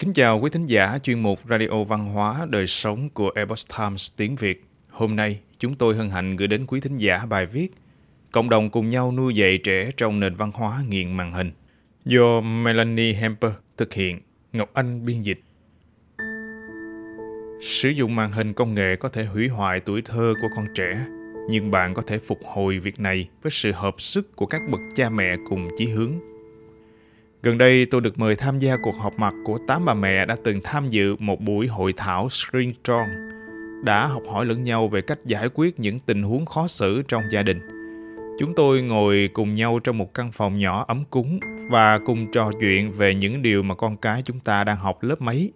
Kính chào quý thính giả chuyên mục Radio Văn hóa Đời Sống của Epoch Times tiếng Việt. Hôm nay, chúng tôi hân hạnh gửi đến quý thính giả bài viết Cộng đồng cùng nhau nuôi dạy trẻ trong nền văn hóa nghiện màn hình do Melanie Hemper thực hiện, Ngọc Anh biên dịch. Sử dụng màn hình công nghệ có thể hủy hoại tuổi thơ của con trẻ, nhưng bạn có thể phục hồi việc này với sự hợp sức của các bậc cha mẹ cùng chí hướng. Gần đây tôi được mời tham gia cuộc họp mặt của tám bà mẹ đã từng tham dự một buổi hội thảo Screen Strong, đã học hỏi lẫn nhau về cách giải quyết những tình huống khó xử trong gia đình. Chúng tôi ngồi cùng nhau trong một căn phòng nhỏ ấm cúng và cùng trò chuyện về những điều mà con cái chúng ta đang học lớp mấy.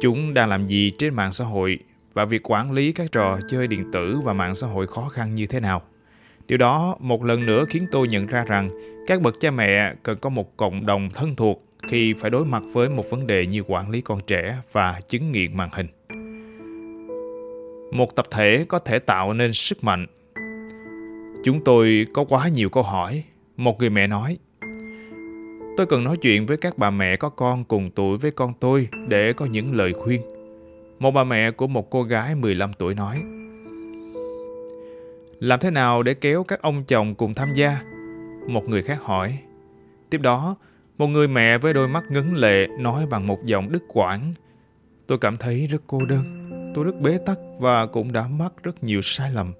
Chúng đang làm gì trên mạng xã hội và việc quản lý các trò chơi điện tử và mạng xã hội khó khăn như thế nào. Điều đó một lần nữa khiến tôi nhận ra rằng các bậc cha mẹ cần có một cộng đồng thân thuộc khi phải đối mặt với một vấn đề như quản lý con trẻ và chứng nghiện màn hình. Một tập thể có thể tạo nên sức mạnh. Chúng tôi có quá nhiều câu hỏi. Một người mẹ nói, Tôi cần nói chuyện với các bà mẹ có con cùng tuổi với con tôi để có những lời khuyên. Một bà mẹ của một cô gái 15 tuổi nói, làm thế nào để kéo các ông chồng cùng tham gia? Một người khác hỏi. Tiếp đó, một người mẹ với đôi mắt ngấn lệ nói bằng một giọng đứt quãng. Tôi cảm thấy rất cô đơn, tôi rất bế tắc và cũng đã mắc rất nhiều sai lầm.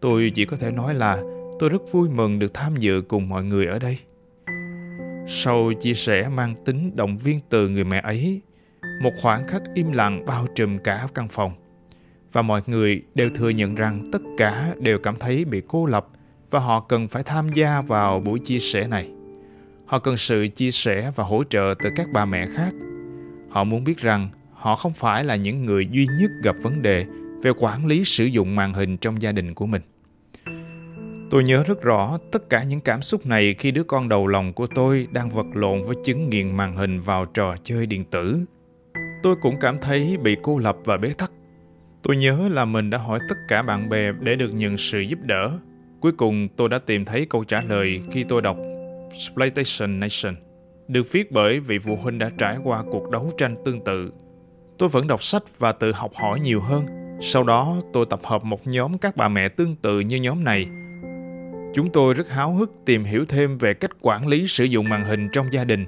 Tôi chỉ có thể nói là tôi rất vui mừng được tham dự cùng mọi người ở đây. Sau chia sẻ mang tính động viên từ người mẹ ấy, một khoảng khắc im lặng bao trùm cả căn phòng. Và mọi người đều thừa nhận rằng tất cả đều cảm thấy bị cô lập và họ cần phải tham gia vào buổi chia sẻ này. Họ cần sự chia sẻ và hỗ trợ từ các bà mẹ khác. Họ muốn biết rằng họ không phải là những người duy nhất gặp vấn đề về quản lý sử dụng màn hình trong gia đình của mình. Tôi nhớ rất rõ tất cả những cảm xúc này khi đứa con đầu lòng của tôi đang vật lộn với chứng nghiện màn hình vào trò chơi điện tử. Tôi cũng cảm thấy bị cô lập và bế tắc. Tôi nhớ là mình đã hỏi tất cả bạn bè để được nhận sự giúp đỡ. Cuối cùng tôi đã tìm thấy câu trả lời khi tôi đọc Exploitation Nation, được viết bởi vị phụ huynh đã trải qua cuộc đấu tranh tương tự. Tôi vẫn đọc sách và tự học hỏi nhiều hơn. Sau đó tôi tập hợp một nhóm các bà mẹ tương tự như nhóm này – Chúng tôi rất háo hức tìm hiểu thêm về cách quản lý sử dụng màn hình trong gia đình.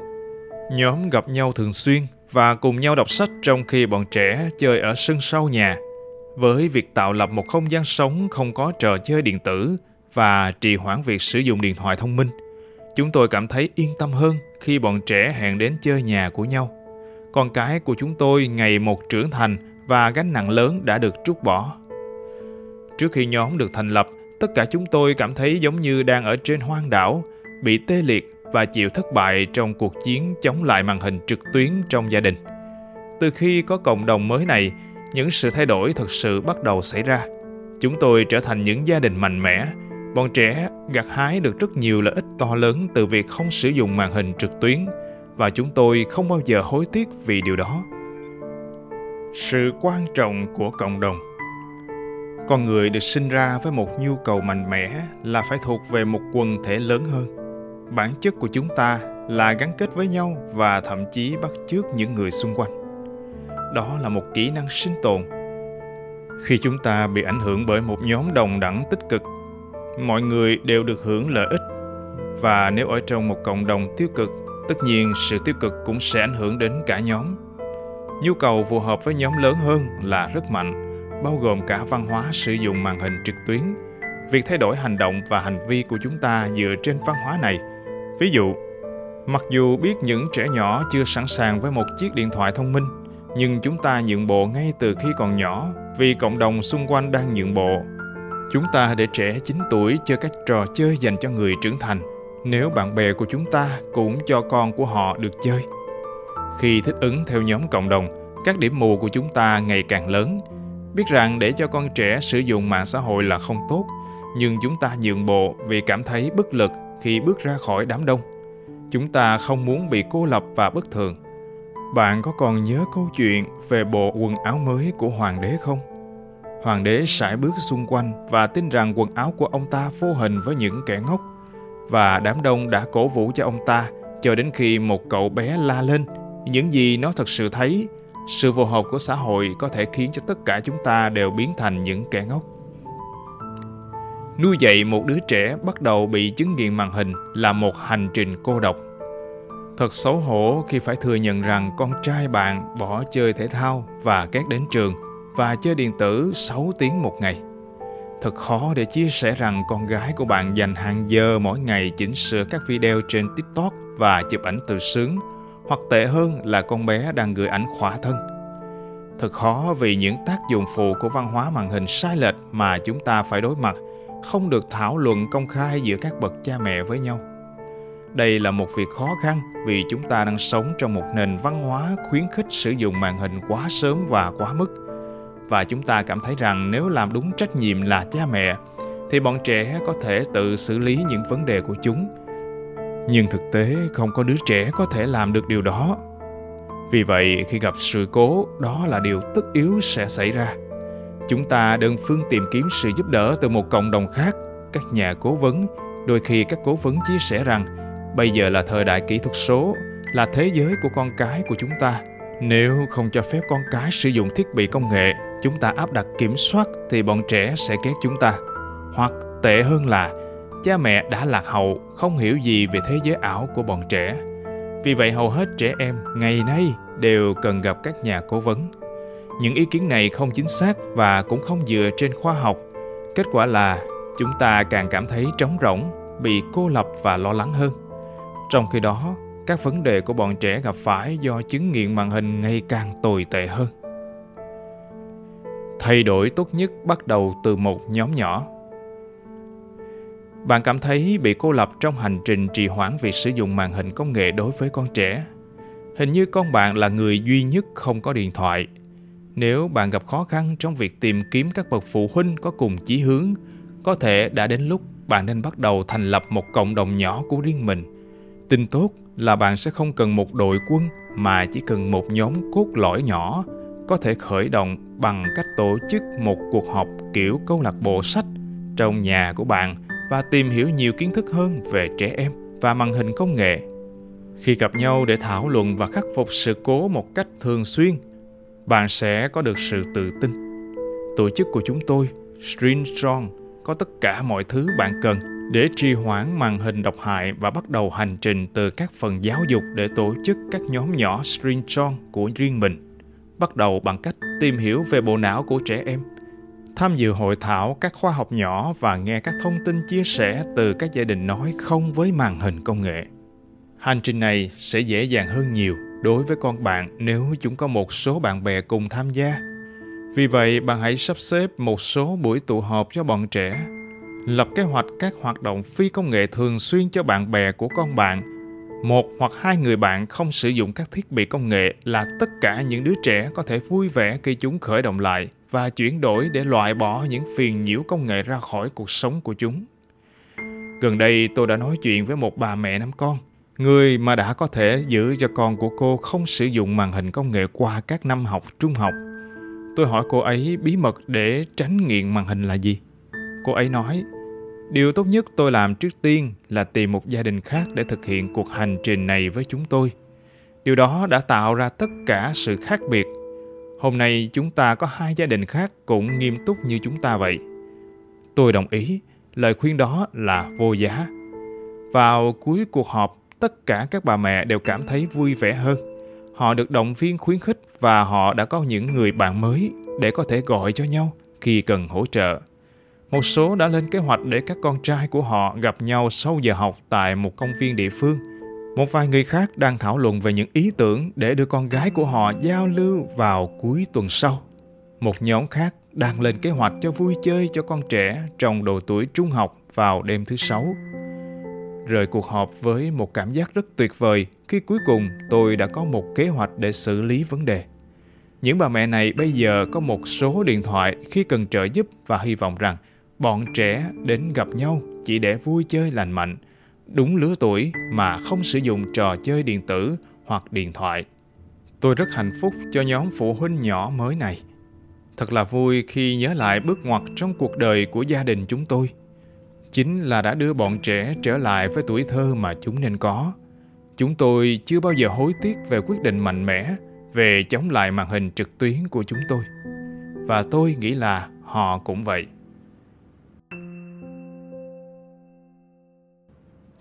Nhóm gặp nhau thường xuyên và cùng nhau đọc sách trong khi bọn trẻ chơi ở sân sau nhà. Với việc tạo lập một không gian sống không có trò chơi điện tử và trì hoãn việc sử dụng điện thoại thông minh, chúng tôi cảm thấy yên tâm hơn khi bọn trẻ hẹn đến chơi nhà của nhau. Con cái của chúng tôi ngày một trưởng thành và gánh nặng lớn đã được trút bỏ. Trước khi nhóm được thành lập, tất cả chúng tôi cảm thấy giống như đang ở trên hoang đảo, bị tê liệt và chịu thất bại trong cuộc chiến chống lại màn hình trực tuyến trong gia đình. Từ khi có cộng đồng mới này, những sự thay đổi thực sự bắt đầu xảy ra. Chúng tôi trở thành những gia đình mạnh mẽ. Bọn trẻ gặt hái được rất nhiều lợi ích to lớn từ việc không sử dụng màn hình trực tuyến, và chúng tôi không bao giờ hối tiếc vì điều đó. Sự quan trọng của cộng đồng con người được sinh ra với một nhu cầu mạnh mẽ là phải thuộc về một quần thể lớn hơn bản chất của chúng ta là gắn kết với nhau và thậm chí bắt chước những người xung quanh đó là một kỹ năng sinh tồn. Khi chúng ta bị ảnh hưởng bởi một nhóm đồng đẳng tích cực, mọi người đều được hưởng lợi ích. Và nếu ở trong một cộng đồng tiêu cực, tất nhiên sự tiêu cực cũng sẽ ảnh hưởng đến cả nhóm. Nhu cầu phù hợp với nhóm lớn hơn là rất mạnh, bao gồm cả văn hóa sử dụng màn hình trực tuyến. Việc thay đổi hành động và hành vi của chúng ta dựa trên văn hóa này. Ví dụ, mặc dù biết những trẻ nhỏ chưa sẵn sàng với một chiếc điện thoại thông minh nhưng chúng ta nhượng bộ ngay từ khi còn nhỏ, vì cộng đồng xung quanh đang nhượng bộ. Chúng ta để trẻ 9 tuổi chơi các trò chơi dành cho người trưởng thành. Nếu bạn bè của chúng ta cũng cho con của họ được chơi. Khi thích ứng theo nhóm cộng đồng, các điểm mù của chúng ta ngày càng lớn. Biết rằng để cho con trẻ sử dụng mạng xã hội là không tốt, nhưng chúng ta nhượng bộ vì cảm thấy bất lực khi bước ra khỏi đám đông. Chúng ta không muốn bị cô lập và bất thường bạn có còn nhớ câu chuyện về bộ quần áo mới của hoàng đế không hoàng đế sải bước xung quanh và tin rằng quần áo của ông ta vô hình với những kẻ ngốc và đám đông đã cổ vũ cho ông ta cho đến khi một cậu bé la lên những gì nó thật sự thấy, sự phù hợp của xã hội có thể khiến cho tất cả chúng ta đều biến thành những kẻ ngốc. Nuôi dạy một đứa trẻ bắt đầu bị chứng nghiện màn hình là một hành trình cô độc. Thật xấu hổ khi phải thừa nhận rằng con trai bạn bỏ chơi thể thao và két đến trường và chơi điện tử 6 tiếng một ngày. Thật khó để chia sẻ rằng con gái của bạn dành hàng giờ mỗi ngày chỉnh sửa các video trên TikTok và chụp ảnh tự sướng, hoặc tệ hơn là con bé đang gửi ảnh khỏa thân. Thật khó vì những tác dụng phụ của văn hóa màn hình sai lệch mà chúng ta phải đối mặt không được thảo luận công khai giữa các bậc cha mẹ với nhau. Đây là một việc khó khăn vì chúng ta đang sống trong một nền văn hóa khuyến khích sử dụng màn hình quá sớm và quá mức. Và chúng ta cảm thấy rằng nếu làm đúng trách nhiệm là cha mẹ, thì bọn trẻ có thể tự xử lý những vấn đề của chúng. Nhưng thực tế, không có đứa trẻ có thể làm được điều đó. Vì vậy, khi gặp sự cố, đó là điều tất yếu sẽ xảy ra. Chúng ta đơn phương tìm kiếm sự giúp đỡ từ một cộng đồng khác. Các nhà cố vấn, đôi khi các cố vấn chia sẻ rằng bây giờ là thời đại kỹ thuật số là thế giới của con cái của chúng ta nếu không cho phép con cái sử dụng thiết bị công nghệ, chúng ta áp đặt kiểm soát thì bọn trẻ sẽ ghét chúng ta. Hoặc tệ hơn là cha mẹ đã lạc hậu, không hiểu gì về thế giới ảo của bọn trẻ. Vì vậy hầu hết trẻ em ngày nay đều cần gặp các nhà cố vấn. Những ý kiến này không chính xác và cũng không dựa trên khoa học. Kết quả là chúng ta càng cảm thấy trống rỗng, bị cô lập và lo lắng hơn. Trong khi đó, các vấn đề của bọn trẻ gặp phải do chứng nghiện màn hình ngày càng tồi tệ hơn. Thay đổi tốt nhất bắt đầu từ một nhóm nhỏ. Bạn cảm thấy bị cô lập trong hành trình trì hoãn việc sử dụng màn hình công nghệ đối với con trẻ. Hình như con bạn là người duy nhất không có điện thoại. Nếu bạn gặp khó khăn trong việc tìm kiếm các bậc phụ huynh có cùng chí hướng, có thể đã đến lúc bạn nên bắt đầu thành lập một cộng đồng nhỏ của riêng mình. Tin tốt là bạn sẽ không cần một đội quân mà chỉ cần một nhóm cốt lõi nhỏ có thể khởi động bằng cách tổ chức một cuộc họp kiểu câu lạc bộ sách trong nhà của bạn và tìm hiểu nhiều kiến thức hơn về trẻ em và màn hình công nghệ. Khi gặp nhau để thảo luận và khắc phục sự cố một cách thường xuyên, bạn sẽ có được sự tự tin. Tổ chức của chúng tôi, String Strong, có tất cả mọi thứ bạn cần để trì hoãn màn hình độc hại và bắt đầu hành trình từ các phần giáo dục để tổ chức các nhóm nhỏ string song của riêng mình. Bắt đầu bằng cách tìm hiểu về bộ não của trẻ em, tham dự hội thảo các khoa học nhỏ và nghe các thông tin chia sẻ từ các gia đình nói không với màn hình công nghệ. Hành trình này sẽ dễ dàng hơn nhiều đối với con bạn nếu chúng có một số bạn bè cùng tham gia. Vì vậy, bạn hãy sắp xếp một số buổi tụ họp cho bọn trẻ lập kế hoạch các hoạt động phi công nghệ thường xuyên cho bạn bè của con bạn. Một hoặc hai người bạn không sử dụng các thiết bị công nghệ là tất cả những đứa trẻ có thể vui vẻ khi chúng khởi động lại và chuyển đổi để loại bỏ những phiền nhiễu công nghệ ra khỏi cuộc sống của chúng. Gần đây tôi đã nói chuyện với một bà mẹ năm con, người mà đã có thể giữ cho con của cô không sử dụng màn hình công nghệ qua các năm học trung học. Tôi hỏi cô ấy bí mật để tránh nghiện màn hình là gì? Cô ấy nói, Điều tốt nhất tôi làm trước tiên là tìm một gia đình khác để thực hiện cuộc hành trình này với chúng tôi. Điều đó đã tạo ra tất cả sự khác biệt. Hôm nay chúng ta có hai gia đình khác cũng nghiêm túc như chúng ta vậy. Tôi đồng ý, lời khuyên đó là vô giá. Vào cuối cuộc họp, tất cả các bà mẹ đều cảm thấy vui vẻ hơn. Họ được động viên khuyến khích và họ đã có những người bạn mới để có thể gọi cho nhau khi cần hỗ trợ. Một số đã lên kế hoạch để các con trai của họ gặp nhau sau giờ học tại một công viên địa phương. Một vài người khác đang thảo luận về những ý tưởng để đưa con gái của họ giao lưu vào cuối tuần sau. Một nhóm khác đang lên kế hoạch cho vui chơi cho con trẻ trong độ tuổi trung học vào đêm thứ sáu. Rời cuộc họp với một cảm giác rất tuyệt vời khi cuối cùng tôi đã có một kế hoạch để xử lý vấn đề. Những bà mẹ này bây giờ có một số điện thoại khi cần trợ giúp và hy vọng rằng bọn trẻ đến gặp nhau chỉ để vui chơi lành mạnh, đúng lứa tuổi mà không sử dụng trò chơi điện tử hoặc điện thoại. Tôi rất hạnh phúc cho nhóm phụ huynh nhỏ mới này. Thật là vui khi nhớ lại bước ngoặt trong cuộc đời của gia đình chúng tôi. Chính là đã đưa bọn trẻ trở lại với tuổi thơ mà chúng nên có. Chúng tôi chưa bao giờ hối tiếc về quyết định mạnh mẽ về chống lại màn hình trực tuyến của chúng tôi. Và tôi nghĩ là họ cũng vậy.